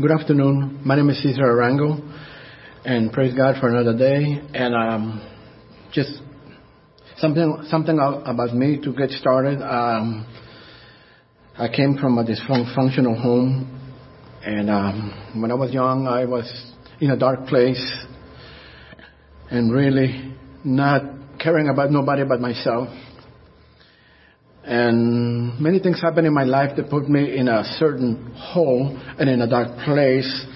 Good afternoon. My name is Cesar Arango, and praise God for another day. And um, just something something about me to get started. Um, I came from a dysfunctional home, and um, when I was young, I was in a dark place, and really not caring about nobody but myself. And many things happened in my life that put me in a certain hole and in a dark place.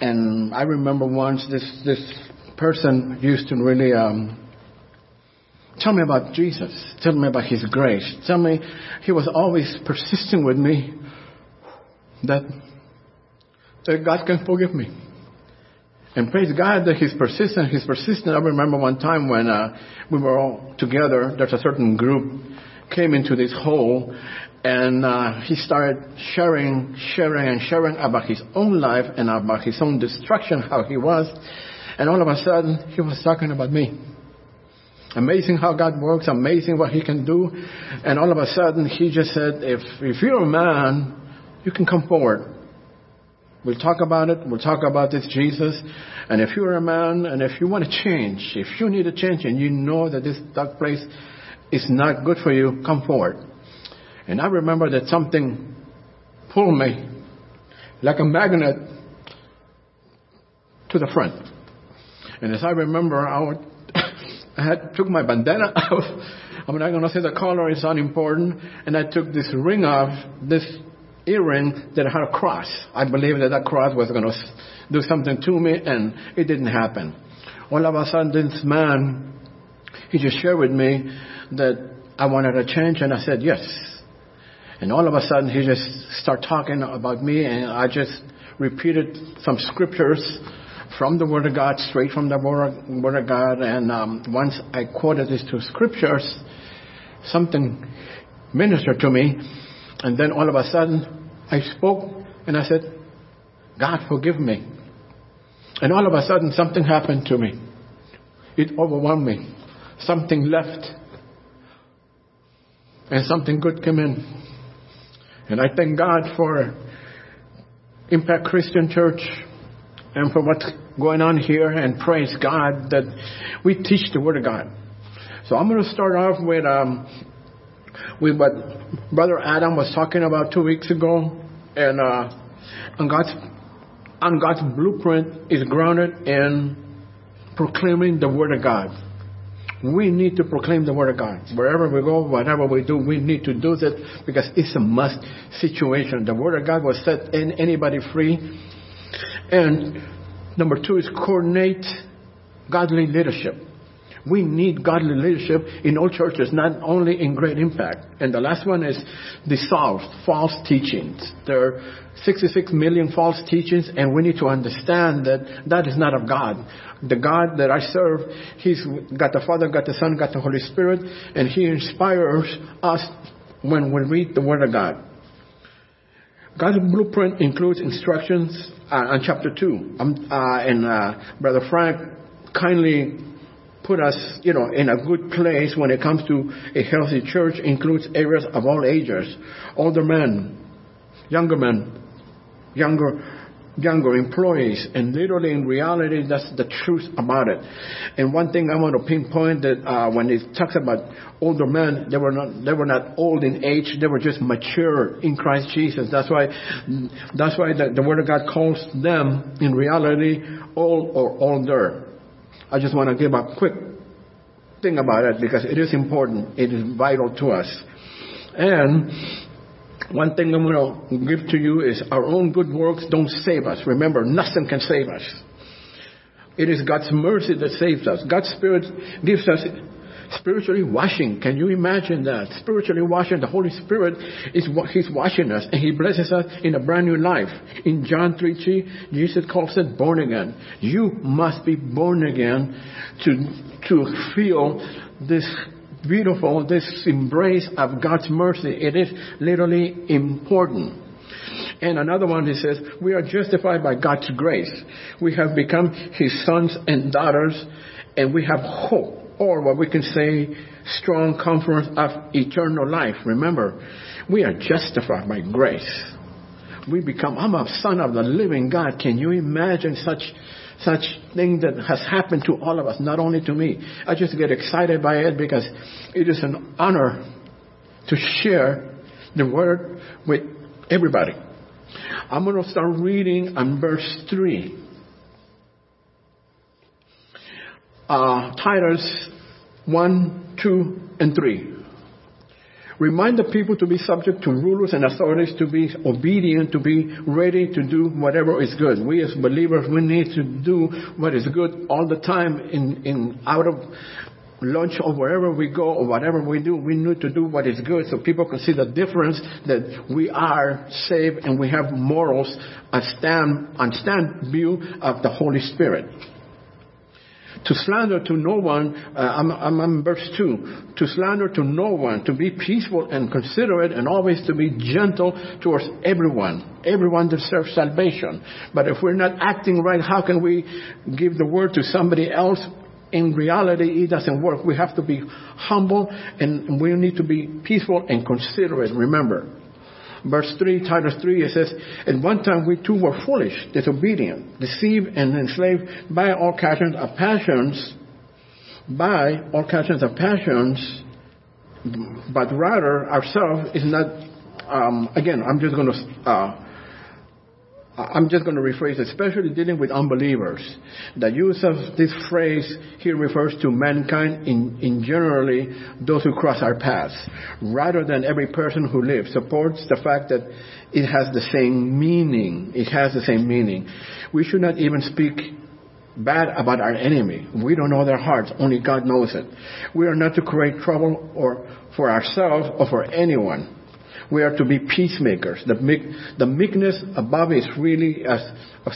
And I remember once this, this person used to really, um, tell me about Jesus. Tell me about His grace. Tell me, He was always persisting with me that, that God can forgive me. And praise God that He's persistent. He's persistent. I remember one time when uh, we were all together. There's a certain group came into this hole, and uh, he started sharing, sharing, and sharing about his own life and about his own destruction, how he was. And all of a sudden, he was talking about me. Amazing how God works, amazing what He can do. And all of a sudden, He just said, if, if you're a man, you can come forward. We'll talk about it. We'll talk about this Jesus. And if you're a man and if you want to change, if you need a change and you know that this dark place is not good for you, come forward. And I remember that something pulled me like a magnet to the front. And as I remember, I, would, I had took my bandana out. I'm not going to say the color is unimportant. And I took this ring off, this earring that had a cross. I believed that that cross was going to do something to me, and it didn't happen. All of a sudden, this man, he just shared with me that I wanted a change, and I said yes. And all of a sudden, he just started talking about me, and I just repeated some scriptures from the Word of God, straight from the Word, Word of God. And um, once I quoted these two scriptures, something ministered to me. And then all of a sudden, I spoke and I said, God, forgive me. And all of a sudden, something happened to me. It overwhelmed me. Something left. And something good came in. And I thank God for Impact Christian Church and for what's going on here and praise God that we teach the Word of God. So I'm going to start off with um, with what Brother Adam was talking about two weeks ago, and uh, and God's and God's blueprint is grounded in proclaiming the Word of God. We need to proclaim the Word of God. Wherever we go, whatever we do, we need to do that because it's a must situation. The Word of God will set anybody free. And number two is coordinate godly leadership. We need godly leadership in all churches, not only in great impact. And the last one is dissolve false teachings. There are 66 million false teachings, and we need to understand that that is not of God. The God that I serve, He's got the Father, got the Son, got the Holy Spirit, and He inspires us when we read the Word of God. God's blueprint includes instructions uh, on chapter 2. Um, uh, and uh, Brother Frank kindly put us, you know, in a good place when it comes to a healthy church includes areas of all ages, older men, younger men, younger younger employees and literally in reality that's the truth about it. And one thing i want to pinpoint that uh, when it talks about older men they were not they were not old in age they were just mature in christ jesus. That's why that's why the, the word of god calls them in reality old or older I just want to give a quick thing about it because it is important. It is vital to us. And one thing I'm going to give to you is our own good works don't save us. Remember, nothing can save us. It is God's mercy that saves us. God's Spirit gives us spiritually washing. Can you imagine that? Spiritually washing. The Holy Spirit is what He's washing us and He blesses us in a brand new life. In John 3 3, Jesus calls it born again. You must be born again to, to feel this beautiful, this embrace of God's mercy. It is literally important. And another one, he says, we are justified by God's grace. We have become his sons and daughters, and we have hope or what we can say, strong comfort of eternal life. Remember, we are justified by grace. we become, I'm a son of the living God. Can you imagine such, such thing that has happened to all of us, not only to me? I just get excited by it because it is an honor to share the word with everybody. I'm going to start reading on verse 3. Uh, Titus 1, 2, and 3. Remind the people to be subject to rulers and authorities, to be obedient, to be ready to do whatever is good. We as believers, we need to do what is good all the time in, in out of lunch or wherever we go or whatever we do, we need to do what is good so people can see the difference that we are saved and we have morals and stand, on stand view of the Holy Spirit. To slander to no one, uh, I'm, I'm in verse 2. To slander to no one, to be peaceful and considerate and always to be gentle towards everyone. Everyone deserves salvation. But if we're not acting right, how can we give the word to somebody else? In reality, it doesn't work. We have to be humble and we need to be peaceful and considerate. Remember, verse 3, Titus 3, it says, At one time we too were foolish, disobedient, deceived, and enslaved by all kinds of passions, by all kinds of passions, but rather ourselves is not, um, again, I'm just going to uh, I'm just going to rephrase, especially dealing with unbelievers. The use of this phrase here refers to mankind in, in generally those who cross our paths, rather than every person who lives. Supports the fact that it has the same meaning. It has the same meaning. We should not even speak bad about our enemy. We don't know their hearts. Only God knows it. We are not to create trouble or for ourselves or for anyone. We are to be peacemakers. The, meek, the meekness above is really as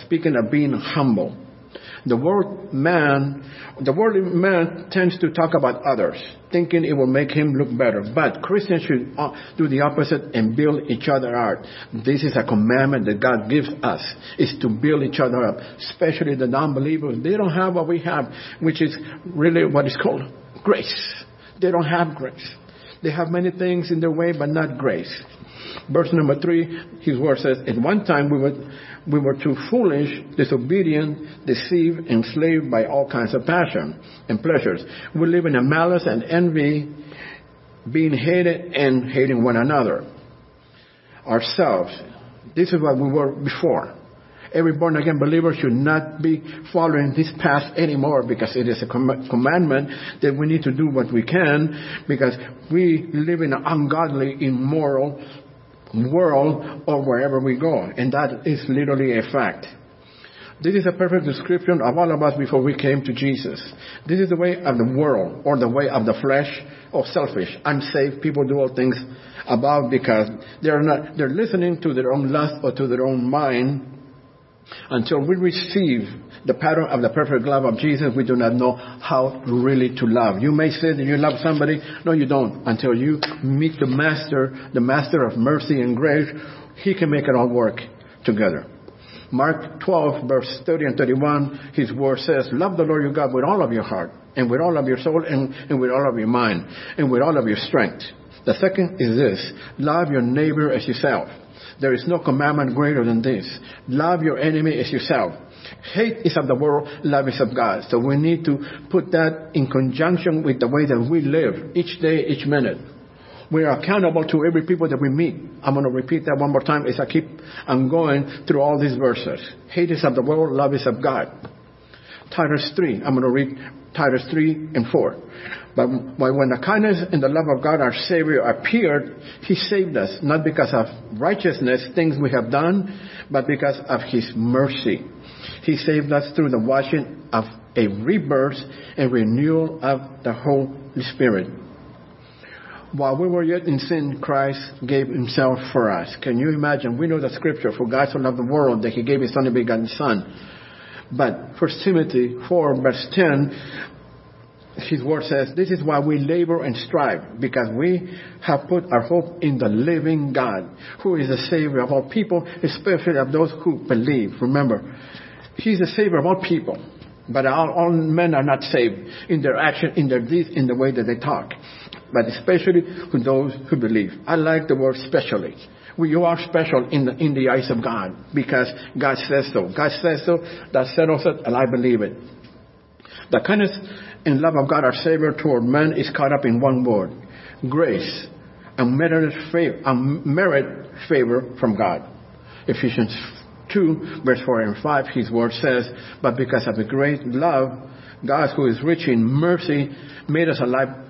speaking of being humble. The world man, the worldly man tends to talk about others, thinking it will make him look better. But Christians should uh, do the opposite and build each other up. This is a commandment that God gives us, is to build each other up, especially the non-believers. They don't have what we have, which is really what is called grace. They don't have grace. They have many things in their way, but not grace. Verse number three, his word says, At one time we were, we were too foolish, disobedient, deceived, enslaved by all kinds of passion and pleasures. We live in a malice and envy, being hated and hating one another. Ourselves. This is what we were before. Every born again believer should not be following this path anymore because it is a com- commandment that we need to do what we can because we live in an ungodly, immoral world or wherever we go. And that is literally a fact. This is a perfect description of all of us before we came to Jesus. This is the way of the world or the way of the flesh or selfish, unsaved people do all things about because they're not, they're listening to their own lust or to their own mind until we receive the pattern of the perfect love of Jesus, we do not know how really to love. You may say that you love somebody. No, you don't. Until you meet the Master, the Master of mercy and grace, He can make it all work together. Mark 12, verse 30 and 31, His word says, Love the Lord your God with all of your heart, and with all of your soul, and, and with all of your mind, and with all of your strength. The second is this, love your neighbor as yourself. There is no commandment greater than this. Love your enemy as yourself. Hate is of the world, love is of God. So we need to put that in conjunction with the way that we live each day, each minute. We are accountable to every people that we meet. I'm going to repeat that one more time as I keep I'm going through all these verses. Hate is of the world, love is of God. Titus 3. I'm going to read Titus 3 and 4. But when the kindness and the love of God our Savior appeared, He saved us, not because of righteousness, things we have done, but because of His mercy. He saved us through the washing of a rebirth and renewal of the Holy Spirit. While we were yet in sin, Christ gave himself for us. Can you imagine? We know the scripture, for God so loved the world that he gave his only begotten son. But First Timothy 4 verse 10, his word says, this is why we labor and strive, because we have put our hope in the living God, who is the Savior of all people, especially of those who believe. Remember, He's the Savior of all people. But all, all men are not saved in their action, in their deeds, in the way that they talk. But especially with those who believe. I like the word especially. You are special in the, in the eyes of God because God says so. God says so. That settles it, and I believe it. The kindness and love of God our Savior toward man is caught up in one word grace. Unmerited favor, favor from God. Ephesians 2, verse 4 and 5, his word says, But because of the great love, God, who is rich in mercy, made us alive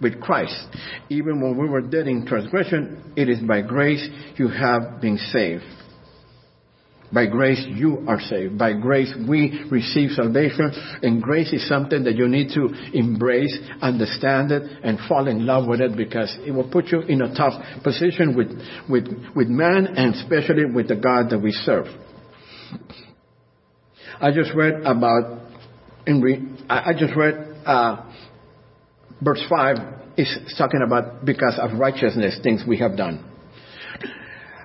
with Christ. Even when we were dead in transgression, it is by grace you have been saved. By grace, you are saved. By grace, we receive salvation. And grace is something that you need to embrace, understand it, and fall in love with it because it will put you in a tough position with, with, with man and especially with the God that we serve. I just read about, in re, I just read, uh, verse 5 is talking about because of righteousness, things we have done.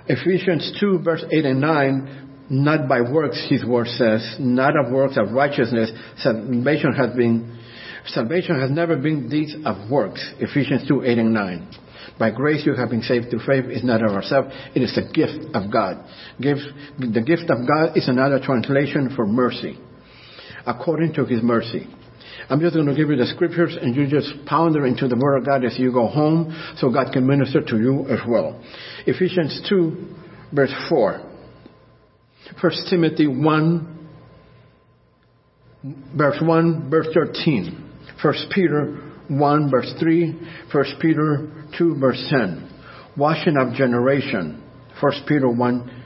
Ephesians 2 verse 8 and 9 not by works, his word says, not of works of righteousness. Salvation has been, salvation has never been deeds of works. Ephesians 2, 8 and 9. By grace you have been saved through faith. It's not of ourselves. It is the gift of God. Give, the gift of God is another translation for mercy. According to his mercy. I'm just going to give you the scriptures and you just pound ponder into the word of God as you go home so God can minister to you as well. Ephesians 2 verse 4. 1 Timothy 1, verse 1, verse 13. 1 Peter 1, verse 3. 1 Peter 2, verse 10. Washing of generation. 1 Peter 1,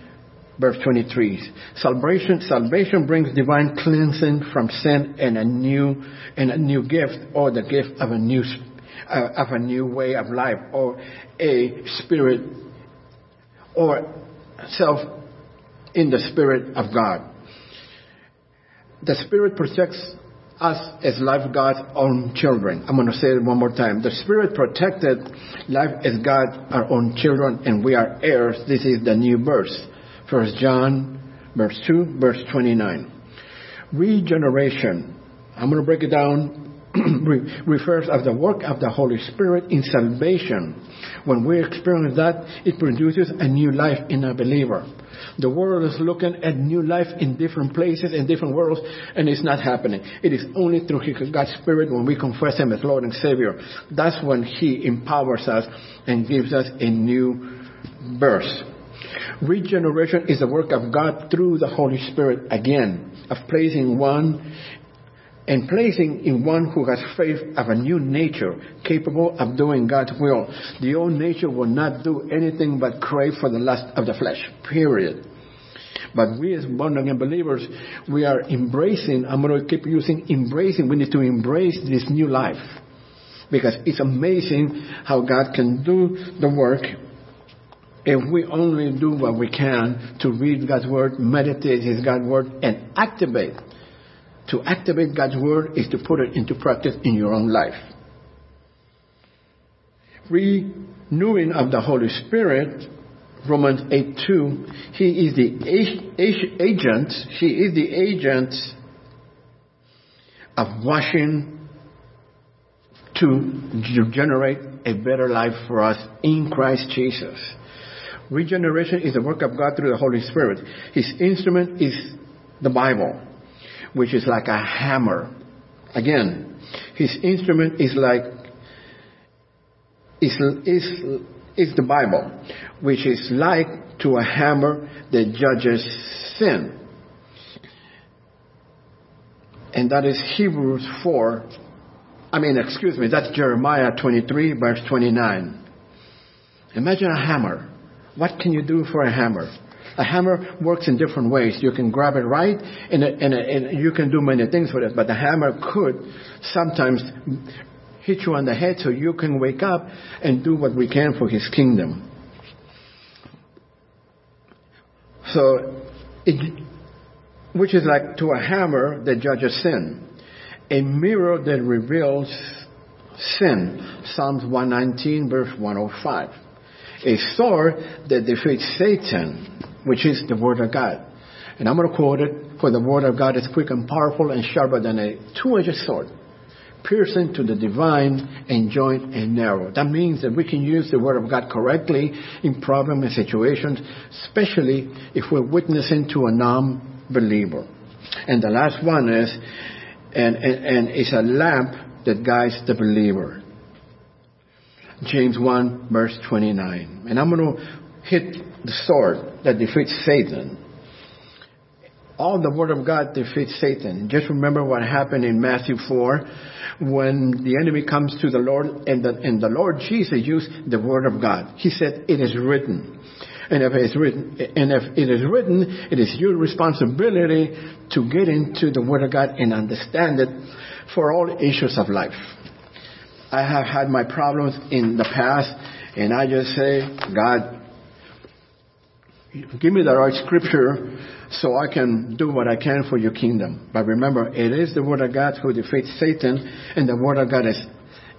verse 23. Salvation, salvation brings divine cleansing from sin and a new, and a new gift or the gift of a new, uh, of a new way of life or a spirit or self in the Spirit of God. The Spirit protects us as life God's own children. I'm going to say it one more time. The Spirit protected life as God, our own children, and we are heirs. This is the new birth. First John, verse 2, verse 29. Regeneration. I'm going to break it down. refers of the work of the Holy Spirit in salvation. When we experience that, it produces a new life in a believer. The world is looking at new life in different places, in different worlds, and it's not happening. It is only through God's Spirit when we confess Him as Lord and Savior. That's when He empowers us and gives us a new birth. Regeneration is the work of God through the Holy Spirit again, of placing one and placing in one who has faith of a new nature, capable of doing God's will. The old nature will not do anything but crave for the lust of the flesh, period. But we as born again believers, we are embracing, I'm going to keep using embracing, we need to embrace this new life. Because it's amazing how God can do the work if we only do what we can to read God's Word, meditate His God's Word, and activate to activate God's word is to put it into practice in your own life. Renewing of the Holy Spirit, Romans 8 2, He is the agent, He is the agent of washing to generate a better life for us in Christ Jesus. Regeneration is the work of God through the Holy Spirit. His instrument is the Bible which is like a hammer. Again, his instrument is like is is is the Bible, which is like to a hammer that judges sin. And that is Hebrews 4. I mean, excuse me, that's Jeremiah 23, verse 29. Imagine a hammer. What can you do for a hammer? A hammer works in different ways. You can grab it right, and, and, and you can do many things with it. But the hammer could sometimes hit you on the head so you can wake up and do what we can for His kingdom. So, it, which is like to a hammer that judges sin, a mirror that reveals sin. Psalms 119, verse 105. A sword that defeats Satan which is the Word of God. And I'm going to quote it, for the Word of God is quick and powerful and sharper than a two-edged sword, piercing to the divine and joint and narrow. That means that we can use the Word of God correctly in problem and situations, especially if we're witnessing to a non-believer. And the last one is, and, and, and it's a lamp that guides the believer. James 1 verse 29. And I'm going to hit the sword that defeats Satan all the Word of God defeats Satan. Just remember what happened in Matthew 4 when the enemy comes to the Lord and the, and the Lord Jesus used the Word of God. He said, it is written. And if it's written, and if it is written, it is your responsibility to get into the Word of God and understand it for all issues of life. I have had my problems in the past, and I just say, God, give me the right scripture so I can do what I can for your kingdom. But remember, it is the Word of God who defeats Satan, and the Word of God is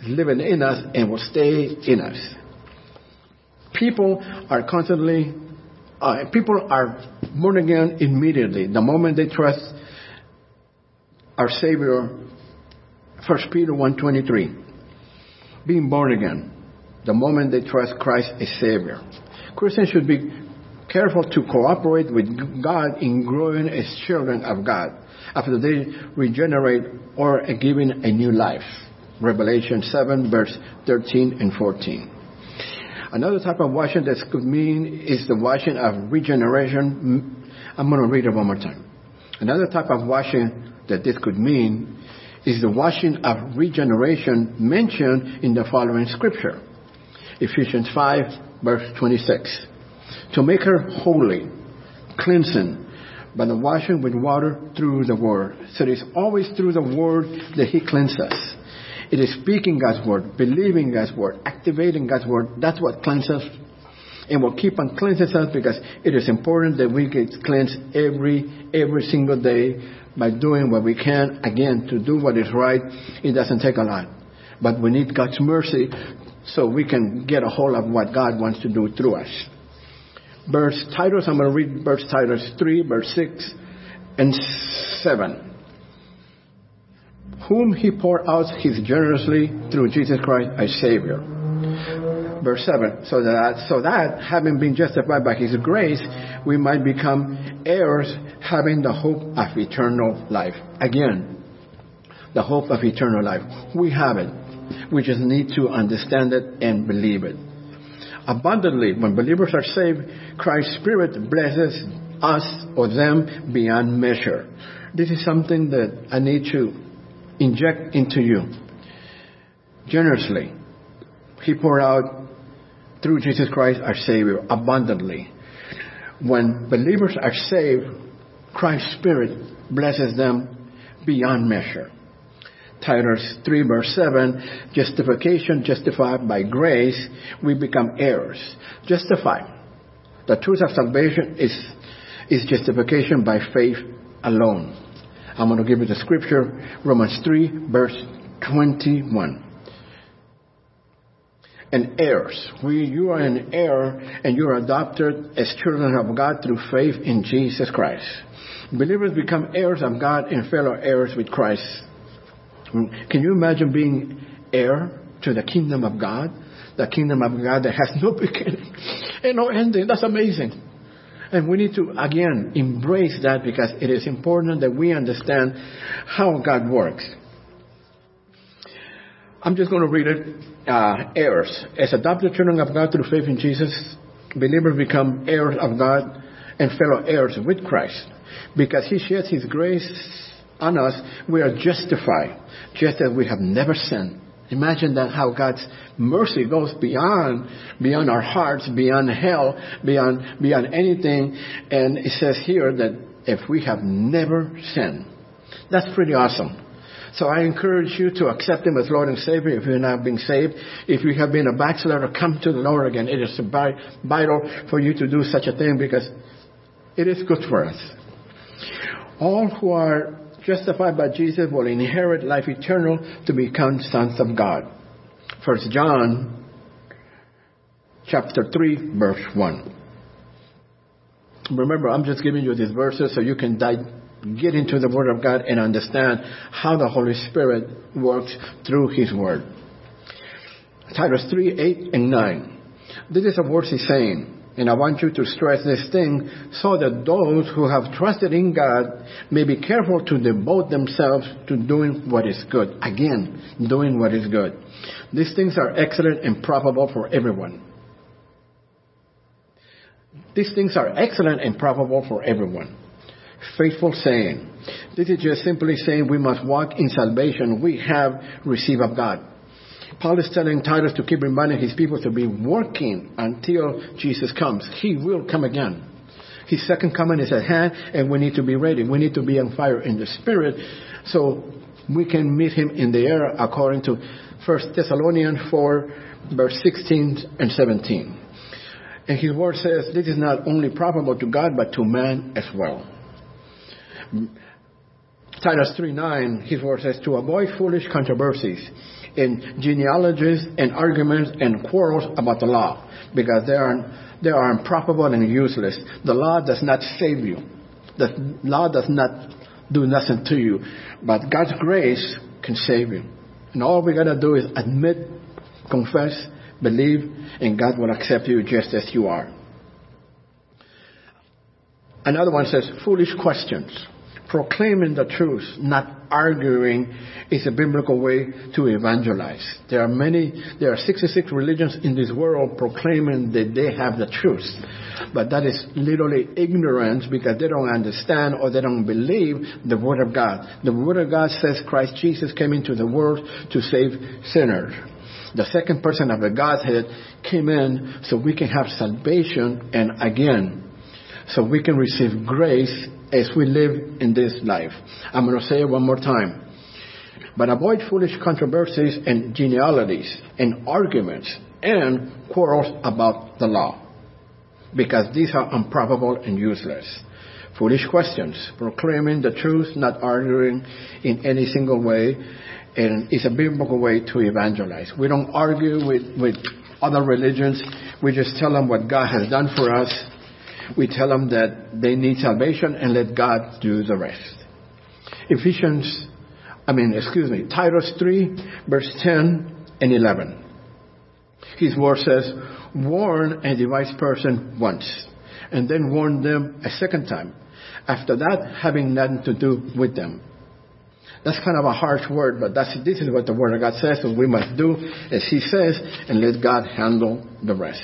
living in us and will stay in us. People are constantly, uh, people are born again immediately. The moment they trust our Savior, 1 Peter 1.23, being born again, the moment they trust Christ as Savior. Christians should be careful to cooperate with God in growing as children of God after they regenerate or are given a new life. Revelation 7 verse 13 and 14. Another type of washing that could mean is the washing of regeneration. Mm, I'm going to read it one more time. Another type of washing that this could mean is the washing of regeneration mentioned in the following scripture. Ephesians 5 verse 26 to make her holy, cleansing by the washing with water through the Word. So it is always through the Word that He cleanses us. It is speaking God's Word, believing God's Word, activating God's Word. That's what cleanses and will keep on cleansing us because it is important that we get cleansed every every single day by doing what we can again to do what is right it doesn't take a lot but we need god's mercy so we can get a hold of what god wants to do through us verse Titus, I'm going to read verse Titus 3, verse 6 and 7. Whom he poured out his generously through Jesus Christ our Savior. Verse 7. So that, so that, having been justified by his grace, we might become heirs having the hope of eternal life. Again, the hope of eternal life. We have it. We just need to understand it and believe it abundantly. When believers are saved, Christ's Spirit blesses us or them beyond measure. This is something that I need to inject into you generously. He poured out through Jesus Christ our Savior abundantly. When believers are saved, Christ's Spirit blesses them beyond measure. Titus 3 verse 7, justification, justified by grace, we become heirs. Justified. The truth of salvation is, is justification by faith alone. I'm going to give you the scripture, Romans 3 verse 21. And heirs. We, you are an heir and you are adopted as children of God through faith in Jesus Christ. Believers become heirs of God and fellow heirs with Christ hmm. can you imagine being heir to the kingdom of God? The kingdom of God that has no beginning and no ending. That's amazing. And we need to, again, embrace that because it is important that we understand how God works. I'm just going to read it. Uh, heirs. As adopted children of God through faith in Jesus, believers become heirs of God and fellow heirs with Christ. Because He sheds His grace on us, we are justified, just as we have never sinned. Imagine that how God's mercy goes beyond, beyond our hearts, beyond hell, beyond, beyond anything. And it says here that if we have never sinned, that's pretty awesome. So I encourage you to accept Him as Lord and Savior if you're not being saved. If you have been a backslider, come to the Lord again. It is vital for you to do such a thing because it is good for us. All who are justified by Jesus will inherit life eternal to become sons of God. First John chapter 3 verse 1. Remember, I'm just giving you these verses so you can di- get into the Word of God and understand how the Holy Spirit works through His Word. Titus 3, 8 and 9. This is a worthy saying, and I want you to stress this thing so that those who have trusted in God may be careful to devote themselves to doing what is good. Again, doing what is good. These things are excellent and probable for everyone. These things are excellent and probable for everyone. Faithful saying. This is just simply saying we must walk in salvation we have received of God. Paul is telling Titus to keep reminding his people to be working until Jesus comes. He will come again. His second coming is at hand, and we need to be ready. We need to be on fire in the Spirit so we can meet him in the air according to 1 Thessalonians 4, verse 16 and 17. And his word says this is not only probable to God, but to man as well. Titus 3 9, his word says, to avoid foolish controversies in genealogies and arguments and quarrels about the law, because they are, they are improbable and useless. The law does not save you. The law does not do nothing to you, but God's grace can save you. And all we gotta do is admit, confess, believe, and God will accept you just as you are. Another one says, foolish questions. Proclaiming the truth, not arguing, is a biblical way to evangelize. There are many, there are 66 religions in this world proclaiming that they have the truth. But that is literally ignorance because they don't understand or they don't believe the Word of God. The Word of God says Christ Jesus came into the world to save sinners. The second person of the Godhead came in so we can have salvation and again, so we can receive grace as we live in this life. I'm going to say it one more time. But avoid foolish controversies and genealogies and arguments and quarrels about the law. Because these are improbable and useless. Foolish questions, proclaiming the truth, not arguing in any single way, and it's a biblical way to evangelize. We don't argue with, with other religions. We just tell them what God has done for us we tell them that they need salvation and let God do the rest. Ephesians, I mean, excuse me, Titus 3, verse 10 and 11. His word says, warn a device person once, and then warn them a second time. After that, having nothing to do with them. That's kind of a harsh word, but that's, this is what the Word of God says, so we must do as He says and let God handle the rest.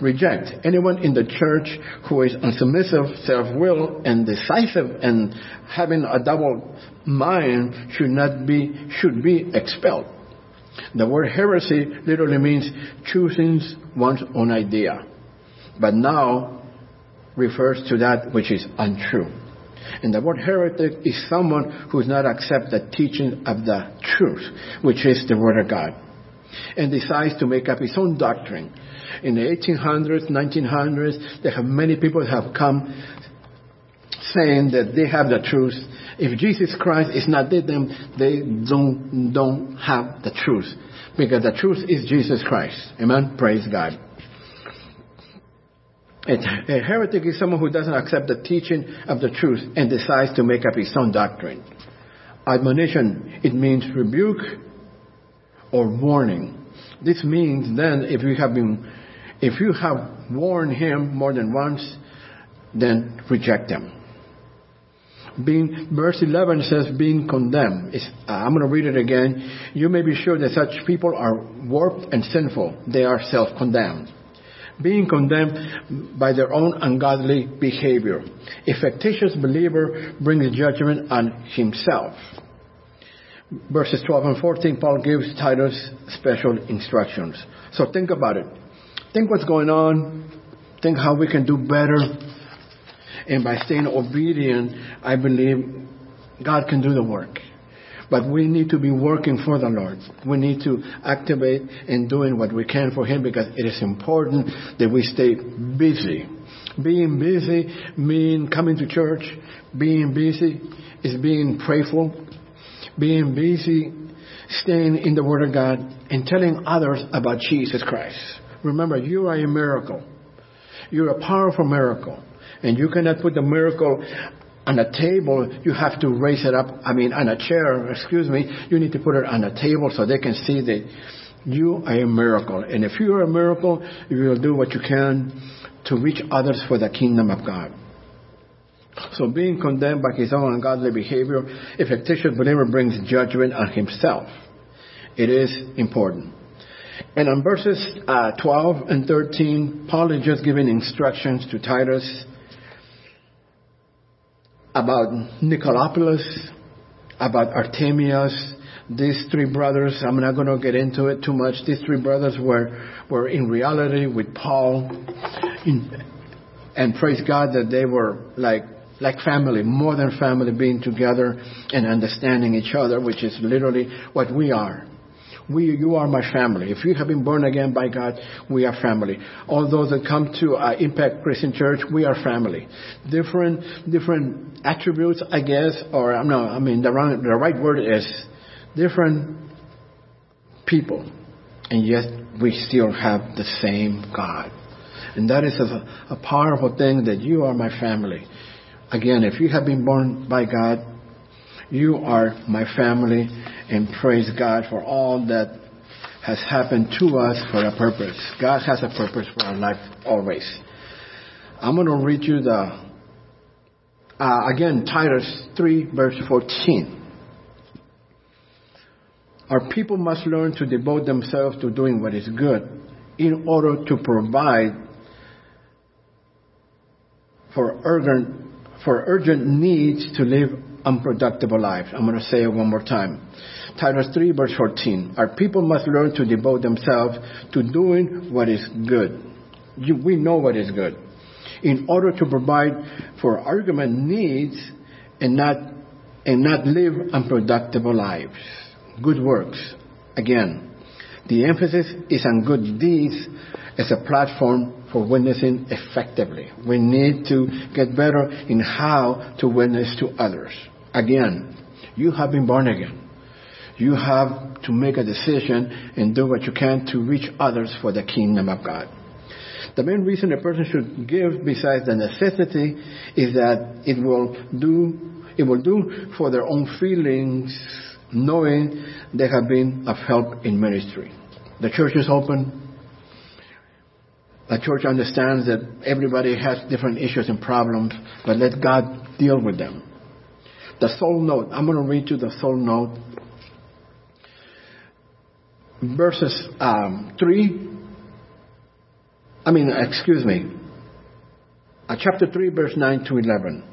Reject anyone in the church who is unsubmissive, self-willed, and decisive and having a double mind should not be, should be expelled. The word heresy literally means choosing one's own idea, but now refers to that which is untrue. And the word heretic is someone who does not accept the teaching of the truth, which is the Word of God, and decides to make up his own doctrine. In the 1800s, 1900s, there have many people have come saying that they have the truth. If Jesus Christ is not in them, they don't, don't have the truth. Because the truth is Jesus Christ. Amen? Praise God. A heretic is someone who doesn't accept the teaching of the truth and decides to make up his own doctrine. Admonition, it means rebuke or warning. This means then if you have been, if you have warned him more than once, then reject him. Being, verse 11 says being condemned. It's, uh, I'm going to read it again. You may be sure that such people are warped and sinful. They are self-condemned being condemned by their own ungodly behavior. A fictitious believer brings judgment on himself. Verses 12 and 14, Paul gives Titus special instructions. So think about it. Think what's going on. Think how we can do better. And by staying obedient, I believe God can do the work. But we need to be working for the Lord. We need to activate and doing what we can for Him because it is important that we stay busy. Being busy means coming to church. Being busy is being prayerful. Being busy, staying in the Word of God and telling others about Jesus Christ. Remember, you are a miracle. You're a powerful miracle. And you cannot put the miracle on a table, you have to raise it up. I mean, on a chair, excuse me, you need to put it on a table so they can see that you are a miracle. And if you are a miracle, you will do what you can to reach others for the kingdom of God. So being condemned by his own ungodly behavior, a fictitious believer brings judgment on himself. It is important. And on verses uh, 12 and 13, Paul is just giving instructions to Titus about Nicopolis, about Artemas, these three brothers. I'm not going to get into it too much. These three brothers were, were in reality with Paul. In, and praise God that they were like, like family, more than family, being together and understanding each other, which is literally what we are. We, you are my family. If you have been born again by God, we are family. All those that come to uh, Impact Christian Church, we are family. Different, different attributes, I guess, or no, I mean the, wrong, the right word is different people, and yet we still have the same God. And that is a, a powerful thing that you are my family. Again, if you have been born by God, you are my family, and praise God for all that has happened to us for a purpose. God has a purpose for our life always. I'm going to read you the, uh, again, Titus 3, verse 14. Our people must learn to devote themselves to doing what is good in order to provide for urgent, for urgent needs to live unproductive lives. I'm going to say it one more time. Titus 3 verse 14. Our people must learn to devote themselves to doing what is good. You, we know what is good. In order to provide for argument needs and not, and not live unproductive lives. Good works. Again, the emphasis is on good deeds as a platform for witnessing effectively. We need to get better in how to witness to others. Again, you have been born again. You have to make a decision and do what you can to reach others for the kingdom of God. The main reason a person should give besides the necessity is that it will do, it will do for their own feelings knowing they have been of help in ministry. The church is open. The church understands that everybody has different issues and problems, but let God deal with them. The soul note. I'm going to read you the soul note. Verses um, 3. I mean, excuse me. Uh, chapter 3, verse 9 to 11.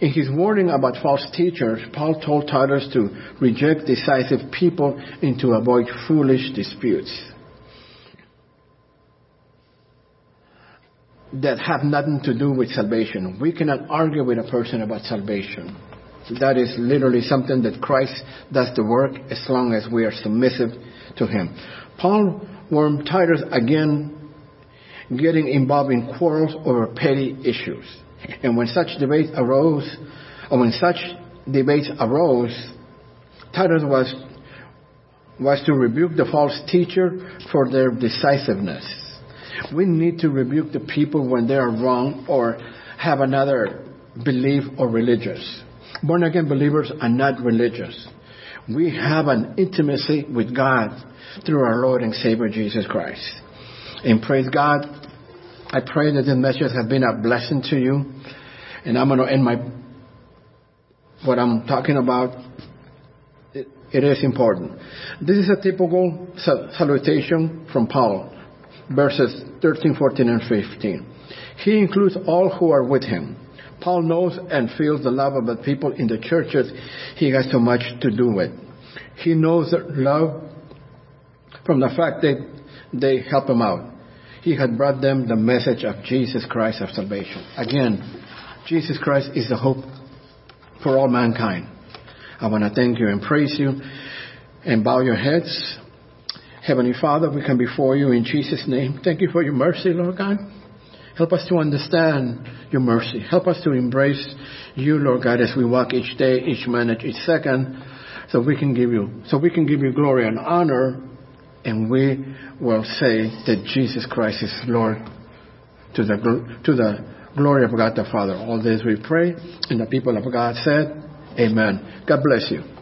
In his warning about false teachers, Paul told Titus to reject decisive people and to avoid foolish disputes that have nothing to do with salvation. We cannot argue with a person about salvation. That is literally something that Christ does the work as long as we are submissive to Him. Paul warned Titus again getting involved in quarrels over petty issues. And when such debates arose, or when such debates arose, Titus was, was to rebuke the false teacher for their decisiveness. We need to rebuke the people when they are wrong or have another belief or religious. Born again believers are not religious. We have an intimacy with God through our Lord and Savior Jesus Christ. And praise God, I pray that this message has been a blessing to you. And I'm going to end my, what I'm talking about. it, it is important. This is a typical salutation from Paul, verses 13, 14, and 15. He includes all who are with him. Paul knows and feels the love of the people in the churches he has so much to do with. He knows love from the fact that they help him out. He had brought them the message of Jesus Christ of salvation. Again, Jesus Christ is the hope for all mankind. I want to thank you and praise you and bow your heads. Heavenly Father, we come before you in Jesus' name. Thank you for your mercy, Lord God. Help us to understand your mercy. Help us to embrace you, Lord God, as we walk each day, each minute, each second, so we can give you, so we can give you glory and honor, and we will say that Jesus Christ is Lord to the, to the Glory of God the Father. All this we pray. And the people of God said, Amen. God bless you.